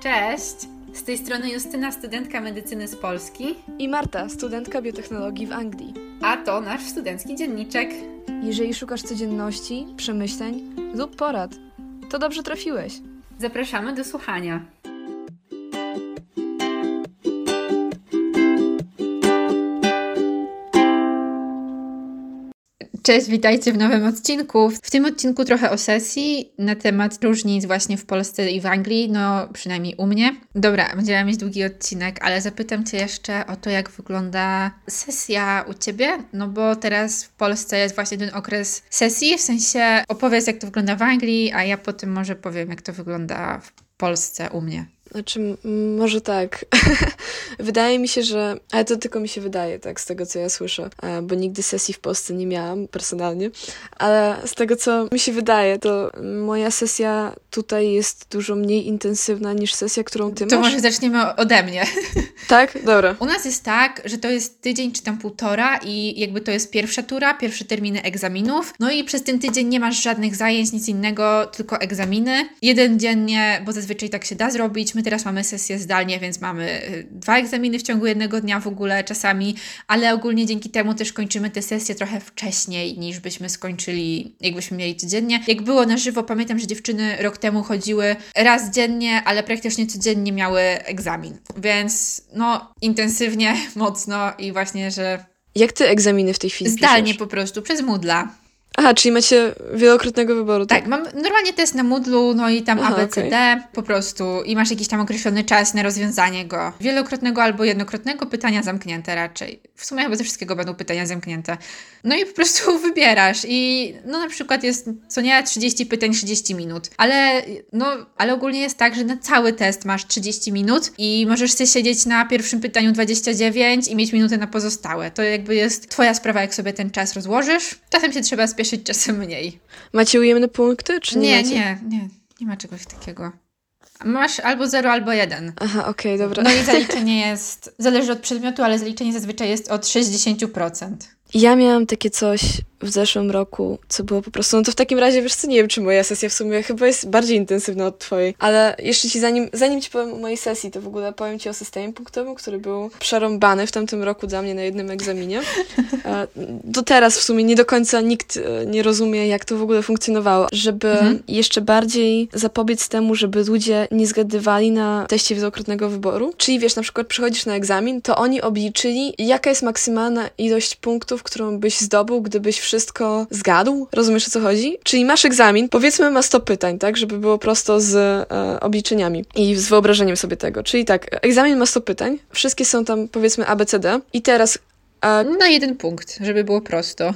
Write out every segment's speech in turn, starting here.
Cześć! Z tej strony Justyna, studentka medycyny z Polski. I Marta, studentka biotechnologii w Anglii. A to nasz studencki dzienniczek. Jeżeli szukasz codzienności, przemyśleń lub porad, to dobrze trafiłeś. Zapraszamy do słuchania. Cześć, witajcie w nowym odcinku. W tym odcinku trochę o sesji na temat różnic właśnie w Polsce i w Anglii, no przynajmniej u mnie. Dobra, będziemy mieć długi odcinek, ale zapytam Cię jeszcze o to, jak wygląda sesja u Ciebie, no bo teraz w Polsce jest właśnie ten okres sesji, w sensie opowiedz jak to wygląda w Anglii, a ja potem może powiem jak to wygląda w Polsce u mnie. Znaczy, może tak. wydaje mi się, że. Ale to tylko mi się wydaje, tak, z tego co ja słyszę, e, bo nigdy sesji w Polsce nie miałam personalnie. Ale z tego co mi się wydaje, to moja sesja tutaj jest dużo mniej intensywna niż sesja, którą ty to masz. To może zaczniemy ode mnie. Tak? Dobra. U nas jest tak, że to jest tydzień czy tam półtora i jakby to jest pierwsza tura, pierwsze terminy egzaminów. No i przez ten tydzień nie masz żadnych zajęć, nic innego, tylko egzaminy. Jeden dziennie, bo zazwyczaj tak się da zrobić My teraz mamy sesję zdalnie, więc mamy y, dwa egzaminy w ciągu jednego dnia w ogóle czasami, ale ogólnie dzięki temu też kończymy te sesje trochę wcześniej niż byśmy skończyli, jakbyśmy mieli codziennie. Jak było na żywo, pamiętam, że dziewczyny rok temu chodziły raz dziennie, ale praktycznie codziennie miały egzamin, więc no intensywnie, mocno i właśnie, że jak ty egzaminy w tej chwili Zdalnie piszesz? po prostu, przez Moodla. Aha, czyli macie wielokrotnego wyboru. Tak, tak mam normalnie test na Moodlu, no i tam Aha, ABCD okay. po prostu i masz jakiś tam określony czas na rozwiązanie go. Wielokrotnego albo jednokrotnego, pytania zamknięte raczej. W sumie chyba ze wszystkiego będą pytania zamknięte. No i po prostu wybierasz i no na przykład jest co nie 30 pytań 30 minut, ale no, ale ogólnie jest tak, że na cały test masz 30 minut i możesz sobie siedzieć na pierwszym pytaniu 29 i mieć minutę na pozostałe. To jakby jest twoja sprawa, jak sobie ten czas rozłożysz. Czasem się trzeba spieszyć czasem mniej. Macie ujemne punkty, czy nie Nie, macie? nie, nie. Nie ma czegoś takiego. Masz albo 0, albo 1. Aha, okej, okay, dobra. No i zaliczenie jest, zależy od przedmiotu, ale zaliczenie zazwyczaj jest od 60%. Ja miałam takie coś w zeszłym roku, co było po prostu, no to w takim razie, wiesz co, nie wiem, czy moja sesja w sumie chyba jest bardziej intensywna od twojej, ale jeszcze ci zanim, zanim ci powiem o mojej sesji, to w ogóle powiem ci o systemie punktowym, który był przerąbany w tamtym roku dla mnie na jednym egzaminie. E, do teraz w sumie nie do końca nikt e, nie rozumie, jak to w ogóle funkcjonowało, żeby mhm. jeszcze bardziej zapobiec temu, żeby ludzie nie zgadywali na teście wielokrotnego wyboru. Czyli wiesz, na przykład przychodzisz na egzamin, to oni obliczyli, jaka jest maksymalna ilość punktów, którą byś zdobył, gdybyś wszystko zgadł? Rozumiesz o co chodzi? Czyli masz egzamin, powiedzmy ma 100 pytań, tak? Żeby było prosto z e, obliczeniami i z wyobrażeniem sobie tego. Czyli tak, egzamin ma 100 pytań, wszystkie są tam powiedzmy ABCD i teraz. Na jeden punkt, żeby było prosto.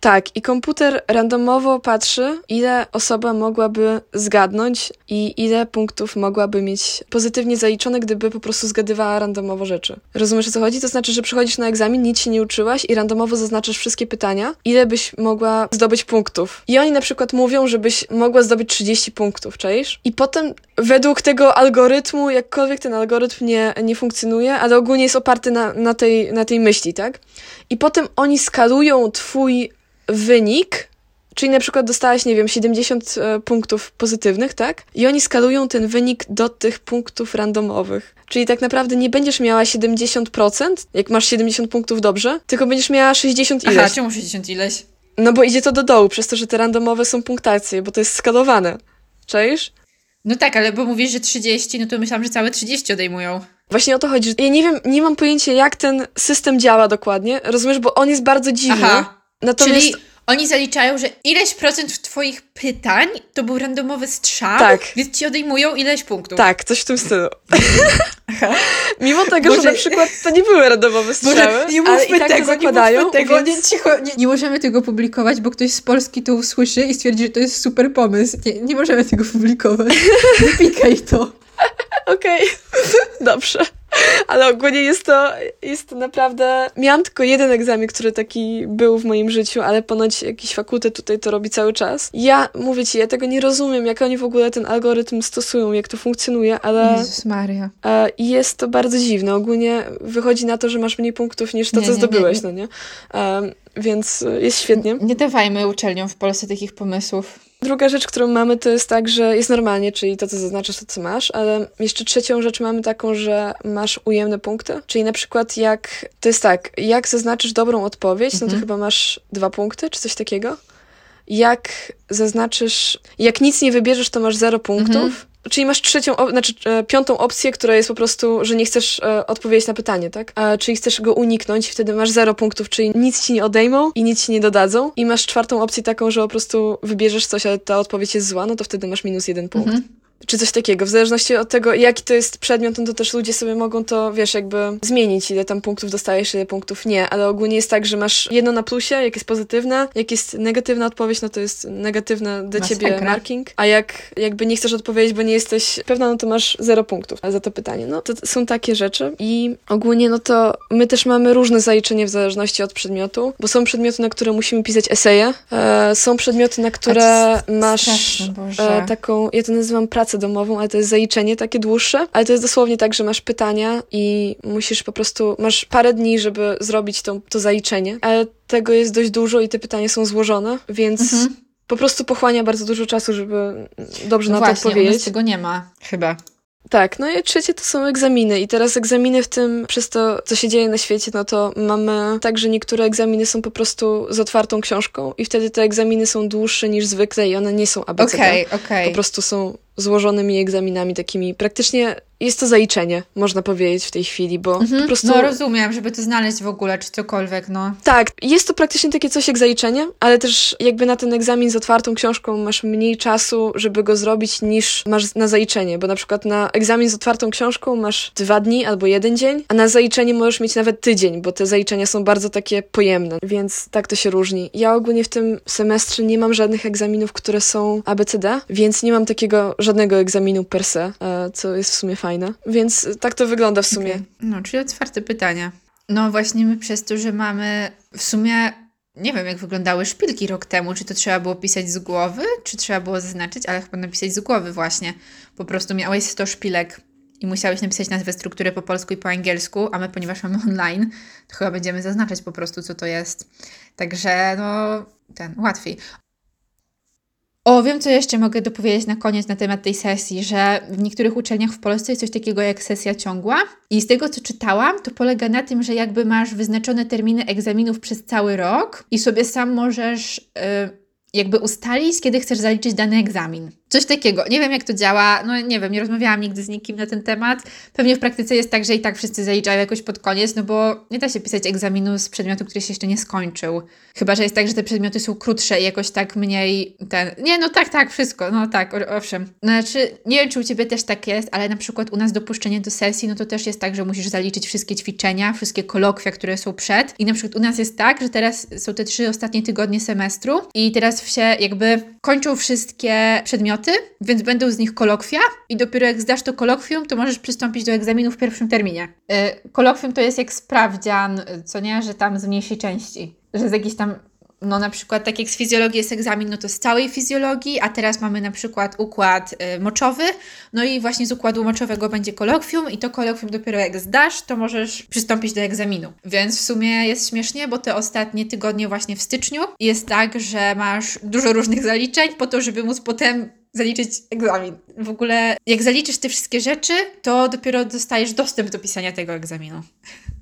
Tak, i komputer randomowo patrzy, ile osoba mogłaby zgadnąć i ile punktów mogłaby mieć pozytywnie zaliczone, gdyby po prostu zgadywała randomowo rzeczy. Rozumiesz o co chodzi? To znaczy, że przychodzisz na egzamin, nic się nie uczyłaś i randomowo zaznaczasz wszystkie pytania, ile byś mogła zdobyć punktów. I oni na przykład mówią, żebyś mogła zdobyć 30 punktów, czaisz? I potem według tego algorytmu, jakkolwiek ten algorytm nie, nie funkcjonuje, ale ogólnie jest oparty na, na, tej, na tej myśli, tak? I potem oni skalują twój wynik, czyli na przykład dostałaś, nie wiem, 70 e, punktów pozytywnych, tak? I oni skalują ten wynik do tych punktów randomowych. Czyli tak naprawdę nie będziesz miała 70%, jak masz 70 punktów dobrze, tylko będziesz miała 60 ileś. Aha, czemu 60 ileś? No bo idzie to do dołu, przez to, że te randomowe są punktacje, bo to jest skalowane. Czaisz? No tak, ale bo mówisz, że 30, no to myślałam, że całe 30 odejmują. Właśnie o to chodzi. Ja nie wiem, nie mam pojęcia, jak ten system działa dokładnie. Rozumiesz, bo on jest bardzo dziwny. Aha. Natomiast... Czyli oni zaliczają, że ileś procent twoich pytań to był randomowy strzał, tak. więc ci odejmują ileś punktów. Tak, coś w tym stylu. Mimo tego, Boże... że na przykład to nie były randomowe strzały, Boże, nie mówmy ale i tak tego, zakładają. Nie, tego, więc... nie, cicho, nie, nie możemy tego publikować, bo ktoś z Polski to usłyszy i stwierdzi, że to jest super pomysł. Nie, nie możemy tego publikować. Nie pikaj to. Okej, okay. dobrze. Ale ogólnie jest to, jest to naprawdę... Miałam tylko jeden egzamin, który taki był w moim życiu, ale ponoć jakiś fakultet tutaj to robi cały czas. Ja, mówię ci, ja tego nie rozumiem, jak oni w ogóle ten algorytm stosują, jak to funkcjonuje, ale... Jezus Maria. E, jest to bardzo dziwne. Ogólnie wychodzi na to, że masz mniej punktów niż to, nie, co nie, zdobyłeś, nie, no nie? E, więc jest świetnie. Nie dawajmy uczelniom w Polsce takich pomysłów. Druga rzecz, którą mamy, to jest tak, że jest normalnie, czyli to, co zaznaczasz, to, co masz, ale jeszcze trzecią rzecz mamy taką, że masz ujemne punkty, czyli na przykład jak, to jest tak, jak zaznaczysz dobrą odpowiedź, no to Mhm. chyba masz dwa punkty, czy coś takiego. Jak zaznaczysz, jak nic nie wybierzesz, to masz zero punktów. Mhm. Czyli masz trzecią, znaczy e, piątą opcję, która jest po prostu, że nie chcesz e, odpowiedzieć na pytanie, tak? E, czyli chcesz go uniknąć wtedy masz zero punktów, czyli nic ci nie odejmą i nic ci nie dodadzą. I masz czwartą opcję taką, że po prostu wybierzesz coś, ale ta odpowiedź jest zła, no to wtedy masz minus jeden punkt. Mhm. Czy coś takiego. W zależności od tego, jaki to jest przedmiot, no to też ludzie sobie mogą to, wiesz, jakby zmienić, ile tam punktów dostajesz, ile punktów nie. Ale ogólnie jest tak, że masz jedno na plusie, jak jest pozytywne, jak jest negatywna odpowiedź, no to jest negatywna dla ciebie marking. A jak jakby nie chcesz odpowiedzieć, bo nie jesteś pewna, no to masz zero punktów za to pytanie. No to są takie rzeczy. I ogólnie, no to my też mamy różne zaliczenie w zależności od przedmiotu, bo są przedmioty, na które musimy pisać eseje, e, są przedmioty, na które masz e, taką, ja to nazywam pracę domową, ale to jest zaliczenie takie dłuższe, ale to jest dosłownie tak, że masz pytania i musisz po prostu, masz parę dni, żeby zrobić to, to zaliczenie, ale tego jest dość dużo i te pytania są złożone, więc Mhm. po prostu pochłania bardzo dużo czasu, żeby dobrze No na to właśnie, nas odpowiedzieć. tego nie ma, chyba. Tak, no i trzecie to są egzaminy. I teraz egzaminy w tym, przez to, co się dzieje na świecie, no to mamy tak, że niektóre egzaminy są po prostu z otwartą książką i wtedy te egzaminy są dłuższe niż zwykle i one nie są ABCD. Okej, okej. Po prostu są złożonymi egzaminami takimi. Praktycznie jest to zaliczenie, można powiedzieć w tej chwili, bo Mhm. po prostu... No rozumiem, żeby to znaleźć w ogóle, czy cokolwiek, no. Tak, jest to praktycznie takie coś jak zaliczenie, ale też jakby na ten egzamin z otwartą książką masz mniej czasu, żeby go zrobić niż masz na zaliczenie, bo na przykład na egzamin z otwartą książką masz dwa dni albo jeden dzień, a na zaliczenie możesz mieć nawet tydzień, bo te zaliczenia są bardzo takie pojemne, więc tak to się różni. Ja ogólnie w tym semestrze nie mam żadnych egzaminów, które są ABCD, więc nie mam takiego żadnego egzaminu per se, e, co jest w sumie fajne, więc tak to wygląda w sumie. Okej. No, czyli otwarte pytania. No właśnie my przez to, że mamy w sumie, nie wiem jak wyglądały szpilki rok temu, czy to trzeba było pisać z głowy, czy trzeba było zaznaczyć, ale chyba napisać z głowy właśnie. Po prostu miałeś 100 szpilek i musiałeś napisać nazwę struktury po polsku i po angielsku, a my ponieważ mamy online, to chyba będziemy zaznaczać po prostu co to jest. Także no, ten, łatwiej. O, wiem, co jeszcze mogę dopowiedzieć na koniec na temat tej sesji, że w niektórych uczelniach w Polsce jest coś takiego jak sesja ciągła. I z tego, co czytałam, to polega na tym, że jakby masz wyznaczone terminy egzaminów przez cały rok i sobie sam możesz y, jakby ustalić, kiedy chcesz zaliczyć dany egzamin. Coś takiego. Nie wiem, jak to działa. No nie wiem, nie rozmawiałam nigdy z nikim na ten temat. Pewnie w praktyce jest tak, że i tak wszyscy zaliczają jakoś pod koniec, no bo nie da się pisać egzaminu z przedmiotu, który się jeszcze nie skończył. Chyba, że jest tak, że te przedmioty są krótsze i jakoś tak mniej ten... Nie, no tak, tak, wszystko. No tak, owszem. Znaczy, nie wiem, czy u Ciebie też tak jest, ale na przykład u nas dopuszczenie do sesji, no to też jest tak, że musisz zaliczyć wszystkie ćwiczenia, wszystkie kolokwia, które są przed. I na przykład u nas jest tak, że teraz są te trzy ostatnie tygodnie semestru i teraz się jakby kończą wszystkie przedmioty, więc będą z nich kolokwia i dopiero jak zdasz to kolokwium, to możesz przystąpić do egzaminu w pierwszym terminie. Yy, kolokwium to jest jak sprawdzian, co nie, że tam z mniejszej części, że z jakiejś tam no na przykład tak jak z fizjologii jest egzamin, no to z całej fizjologii, a teraz mamy na przykład układ y, moczowy, no i właśnie z układu moczowego będzie kolokwium i to kolokwium dopiero jak zdasz, to możesz przystąpić do egzaminu. Więc w sumie jest śmiesznie, bo te ostatnie tygodnie właśnie w styczniu jest tak, że masz dużo różnych zaliczeń po to, żeby móc potem zaliczyć egzamin. W ogóle jak zaliczysz te wszystkie rzeczy, to dopiero dostajesz dostęp do pisania tego egzaminu.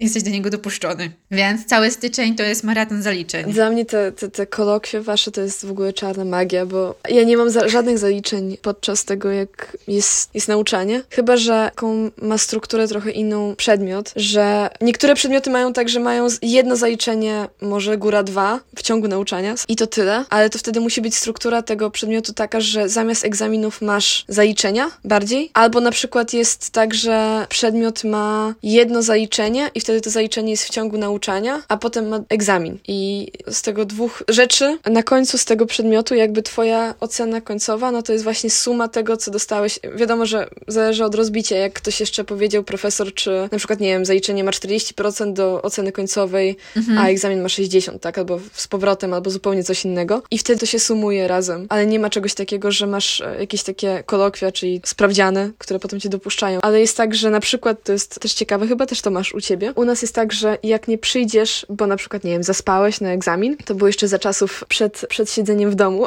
Jesteś do niego dopuszczony. Więc cały styczeń to jest maraton zaliczeń. Dla mnie te, te, te kolokwie wasze to jest w ogóle czarna magia, bo ja nie mam za, żadnych zaliczeń podczas tego, jak jest, jest nauczanie. Chyba, że taką ma strukturę trochę inną przedmiot, że niektóre przedmioty mają tak, że mają jedno zaliczenie, może góra dwa w ciągu nauczania i to tyle, ale to wtedy musi być struktura tego przedmiotu taka, że zamiast egzaminów masz zaliczenia bardziej, albo na przykład jest tak, że przedmiot ma jedno zaliczenie i wtedy to zaliczenie jest w ciągu nauczania, a potem ma egzamin. I z tego dwóch rzeczy, na końcu z tego przedmiotu, jakby twoja ocena końcowa, no to jest właśnie suma tego, co dostałeś. Wiadomo, że zależy od rozbicia, jak ktoś jeszcze powiedział profesor, czy na przykład, nie wiem, zaliczenie ma 40% do oceny końcowej, a egzamin ma 60%, tak? Albo z powrotem, albo zupełnie coś innego. I wtedy to się sumuje razem. Ale nie ma czegoś takiego, że masz e, jakieś takie kolokwia, czyli sprawdziany, które potem cię dopuszczają. Ale jest tak, że na przykład, to jest też ciekawe, chyba też to masz u ciebie, u nas jest tak, że jak nie przyjdziesz, bo na przykład, nie wiem, zaspałeś na egzamin, to było jeszcze za czasów przed, przed siedzeniem w domu,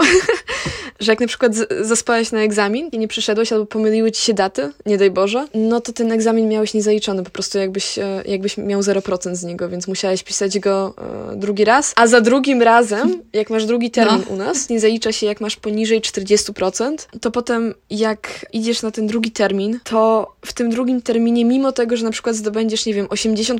że jak na przykład zaspałeś na egzamin i nie przyszedłeś albo pomyliły ci się daty, nie daj Boże, no to ten egzamin miałeś niezaliczony, po prostu jakbyś, e, jakbyś miał 0% z niego, więc musiałeś pisać go e, drugi raz, a za drugim razem, jak masz drugi termin No. u nas, nie zalicza się jak masz poniżej 40%, to potem jak idziesz na ten drugi termin, to w tym drugim terminie, mimo tego, że na przykład zdobędziesz, nie wiem, 80%,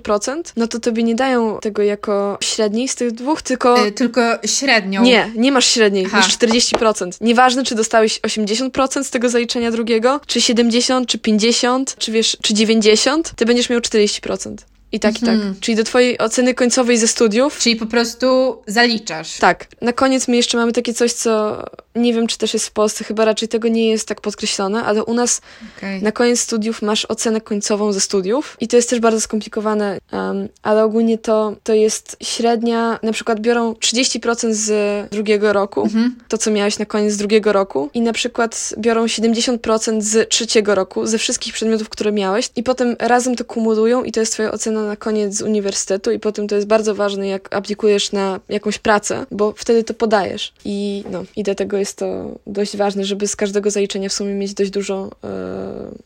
no to tobie nie dają tego jako średniej z tych dwóch, tylko... Y, tylko średnią. Nie, nie masz średniej, Aha. masz 40%. Nieważne, czy dostałeś 80% z tego zaliczenia drugiego, czy 70, czy 50, czy wiesz, czy 90, ty będziesz miał 40%. I tak, i Mhm. tak. Czyli do twojej oceny końcowej ze studiów Czyli po prostu zaliczasz. tak. Na koniec my jeszcze mamy takie coś, co nie wiem, czy też jest w Polsce, chyba raczej tego nie jest tak podkreślone, ale u nas Okej. na koniec studiów masz ocenę końcową ze studiów i to jest też bardzo skomplikowane, um, ale ogólnie to, to jest średnia, na przykład biorą 30% z drugiego roku, Mhm. to co miałeś na koniec drugiego roku i na przykład biorą 70% z trzeciego roku, ze wszystkich przedmiotów, które miałeś i potem razem to kumulują i to jest twoja ocena na koniec uniwersytetu i potem to jest bardzo ważne, jak aplikujesz na jakąś pracę, bo wtedy to podajesz i no, i dlatego jest to dość ważne, żeby z każdego zaliczenia w sumie mieć dość dużo e,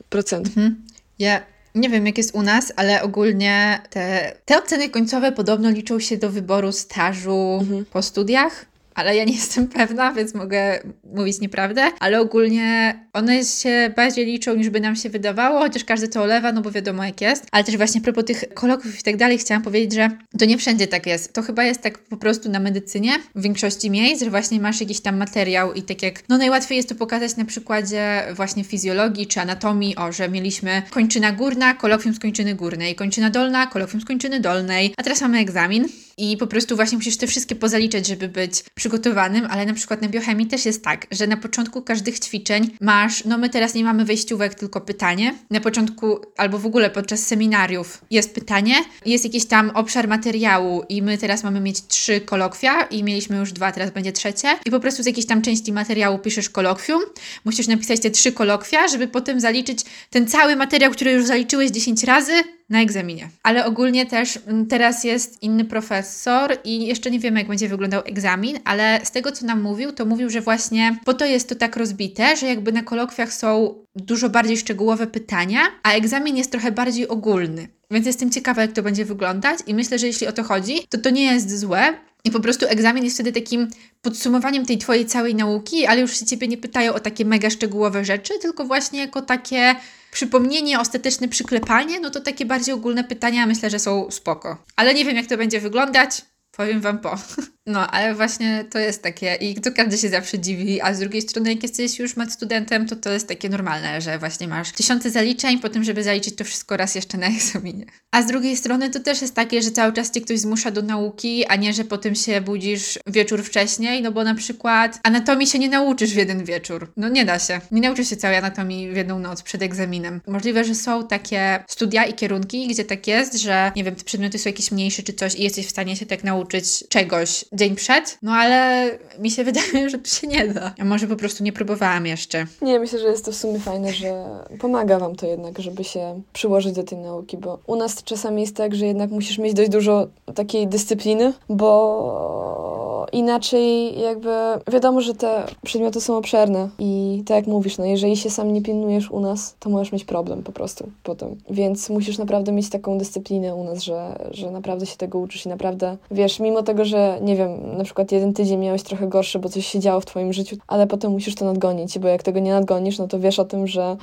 procentów. Mhm. Ja nie wiem, jak jest u nas, ale ogólnie te, te oceny końcowe podobno liczą się do wyboru stażu Mhm. po studiach. Ale ja nie jestem pewna, więc mogę mówić nieprawdę. Ale ogólnie one się bardziej liczą, niż by nam się wydawało, chociaż każdy to olewa, no bo wiadomo jak jest. Ale też właśnie a propos tych kolokwiów i tak dalej, chciałam powiedzieć, że to nie wszędzie tak jest. To chyba jest tak po prostu na medycynie w większości miejsc, że właśnie masz jakiś tam materiał i tak jak, no najłatwiej jest to pokazać na przykładzie właśnie fizjologii czy anatomii, o, że mieliśmy kończyna górna, kolokwium z kończyny górnej, kończyna dolna, kolokwium z kończyny dolnej, a teraz mamy egzamin i po prostu właśnie musisz te wszystkie pozaliczać, żeby być przygotowanym, ale na przykład na biochemii też jest tak, że na początku każdych ćwiczeń masz, no my teraz nie mamy wejściówek, tylko pytanie. Na początku albo w ogóle podczas seminariów jest pytanie, jest jakiś tam obszar materiału i my teraz mamy mieć trzy kolokwia i mieliśmy już dwa, teraz będzie trzecie i po prostu z jakiejś tam części materiału piszesz kolokwium, musisz napisać te trzy kolokwia, żeby potem zaliczyć ten cały materiał, który już zaliczyłeś 10 razy na egzaminie. Ale ogólnie też mm, teraz jest inny profesor i jeszcze nie wiemy, jak będzie wyglądał egzamin, ale z tego, co nam mówił, to mówił, że właśnie po to jest to tak rozbite, że jakby na kolokwiach są dużo bardziej szczegółowe pytania, a egzamin jest trochę bardziej ogólny. Więc jestem ciekawa, jak to będzie wyglądać i myślę, że jeśli o to chodzi, to to nie jest złe, i po prostu egzamin jest wtedy takim podsumowaniem tej twojej całej nauki, ale już się ciebie nie pytają o takie mega szczegółowe rzeczy, tylko właśnie jako takie przypomnienie, ostateczne przyklepanie, no to takie bardziej ogólne pytania myślę, że są spoko. Ale nie wiem, jak to będzie wyglądać. Powiem wam po. No, ale właśnie to jest takie i to każdy się zawsze dziwi, a z drugiej strony jak jesteś już med studentem, to to jest takie normalne, że właśnie masz tysiące zaliczeń po tym, żeby zaliczyć to wszystko raz jeszcze na egzaminie. A z drugiej strony to też jest takie, że cały czas cię ktoś zmusza do nauki, a nie, że potem się budzisz wieczór wcześniej, no bo na przykład anatomii się nie nauczysz w jeden wieczór. No nie da się. Nie nauczysz się całej anatomii w jedną noc przed egzaminem. Możliwe, że są takie studia i kierunki, gdzie tak jest, że nie wiem, te przedmioty są jakieś mniejsze czy coś i jesteś w stanie się tak nauczyć czegoś dzień przed, no ale mi się wydaje, że to się nie da. A może po prostu nie próbowałam jeszcze. Nie, myślę, że jest to w sumie fajne, że pomaga wam to jednak, żeby się przyłożyć do tej nauki, bo u nas czasami jest tak, że jednak musisz mieć dość dużo takiej dyscypliny, bo inaczej jakby wiadomo, że te przedmioty są obszerne i tak jak mówisz, no jeżeli się sam nie pilnujesz u nas, to możesz mieć problem po prostu potem. Więc musisz naprawdę mieć taką dyscyplinę u nas, że, że naprawdę się tego uczysz i naprawdę, wiesz, mimo tego, że nie wiem, na przykład jeden tydzień miałeś trochę gorszy, bo coś się działo w twoim życiu, ale potem musisz to nadgonić, bo jak tego nie nadgonisz, no to wiesz o tym, że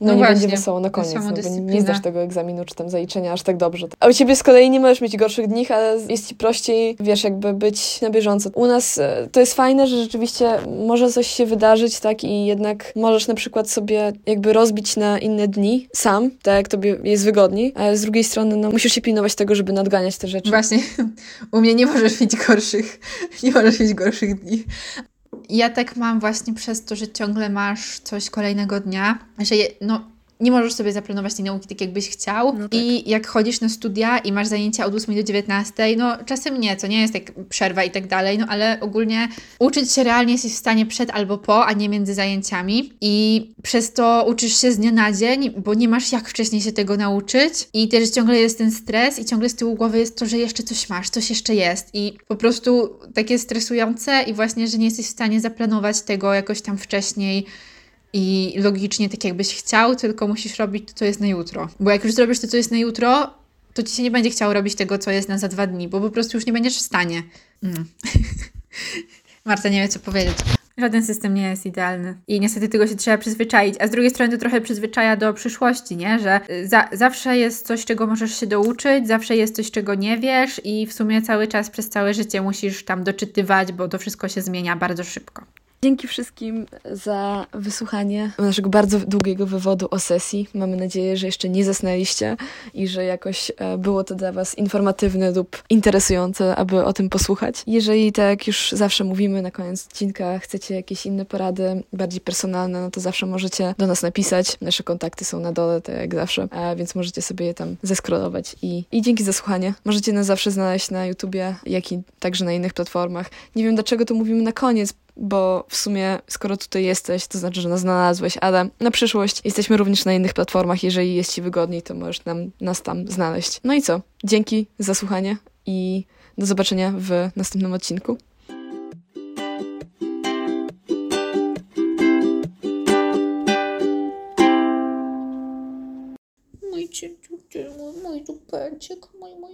no, No nie właśnie, będzie wesoło na koniec, no, bo nie zdasz tego egzaminu czy tam zaliczenia aż tak dobrze. A u ciebie z kolei nie możesz mieć gorszych dni, ale jest ci prościej, wiesz, jakby być na bieżąco. U nas e, to jest fajne, że rzeczywiście może coś się wydarzyć, tak, i jednak możesz na przykład sobie jakby rozbić na inne dni sam, tak jak tobie jest wygodniej, ale z drugiej strony, no, musisz się pilnować tego, żeby nadganiać te rzeczy. Właśnie, u mnie nie możesz mieć gorszych, nie możesz mieć gorszych dni. Ja tak mam właśnie przez to, że ciągle masz coś kolejnego dnia, że je, no nie możesz sobie zaplanować tej nauki tak, jakbyś chciał. No tak. I jak chodzisz na studia i masz zajęcia od 8 do 19, no czasem nie, co nie jest jak przerwa i tak dalej, no ale ogólnie uczyć się realnie jesteś w stanie przed albo po, a nie między zajęciami. I przez to uczysz się z dnia na dzień, bo nie masz jak wcześniej się tego nauczyć. I też ciągle jest ten stres i ciągle z tyłu głowy jest to, że jeszcze coś masz, coś jeszcze jest. I po prostu takie stresujące i właśnie, że nie jesteś w stanie zaplanować tego jakoś tam wcześniej i logicznie tak jakbyś chciał, tylko musisz robić to, co jest na jutro. Bo jak już zrobisz to, co jest na jutro, to ci się nie będzie chciało robić tego, co jest na za dwa dni, bo po prostu już nie będziesz w stanie. Mm. Marta nie wie, co powiedzieć. Żaden system nie jest idealny i niestety tego się trzeba przyzwyczaić, a z drugiej strony to trochę przyzwyczaja do przyszłości, nie? Że za, zawsze jest coś, czego możesz się douczyć, zawsze jest coś, czego nie wiesz i w sumie cały czas przez całe życie musisz tam doczytywać, bo to wszystko się zmienia bardzo szybko. Dzięki wszystkim za wysłuchanie naszego bardzo długiego wywodu o sesji. Mamy nadzieję, że jeszcze nie zasnęliście i że jakoś e, było to dla Was informatywne lub interesujące, aby o tym posłuchać. Jeżeli, tak jak już zawsze mówimy na koniec odcinka, chcecie jakieś inne porady, bardziej personalne, no to zawsze możecie do nas napisać. Nasze kontakty są na dole, tak jak zawsze, więc możecie sobie je tam zeskrolować. I, I dzięki za słuchanie. Możecie nas zawsze znaleźć na YouTubie, jak i także na innych platformach. Nie wiem, dlaczego to mówimy na koniec, bo w sumie skoro tutaj jesteś, to znaczy, że nas znalazłeś, ale na przyszłość jesteśmy również na innych platformach. Jeżeli jest Ci wygodniej, to możesz nam, nas tam znaleźć. No i co? Dzięki za słuchanie i do zobaczenia w następnym odcinku. Mój ciuciu, mój dupeczek, mój, mój,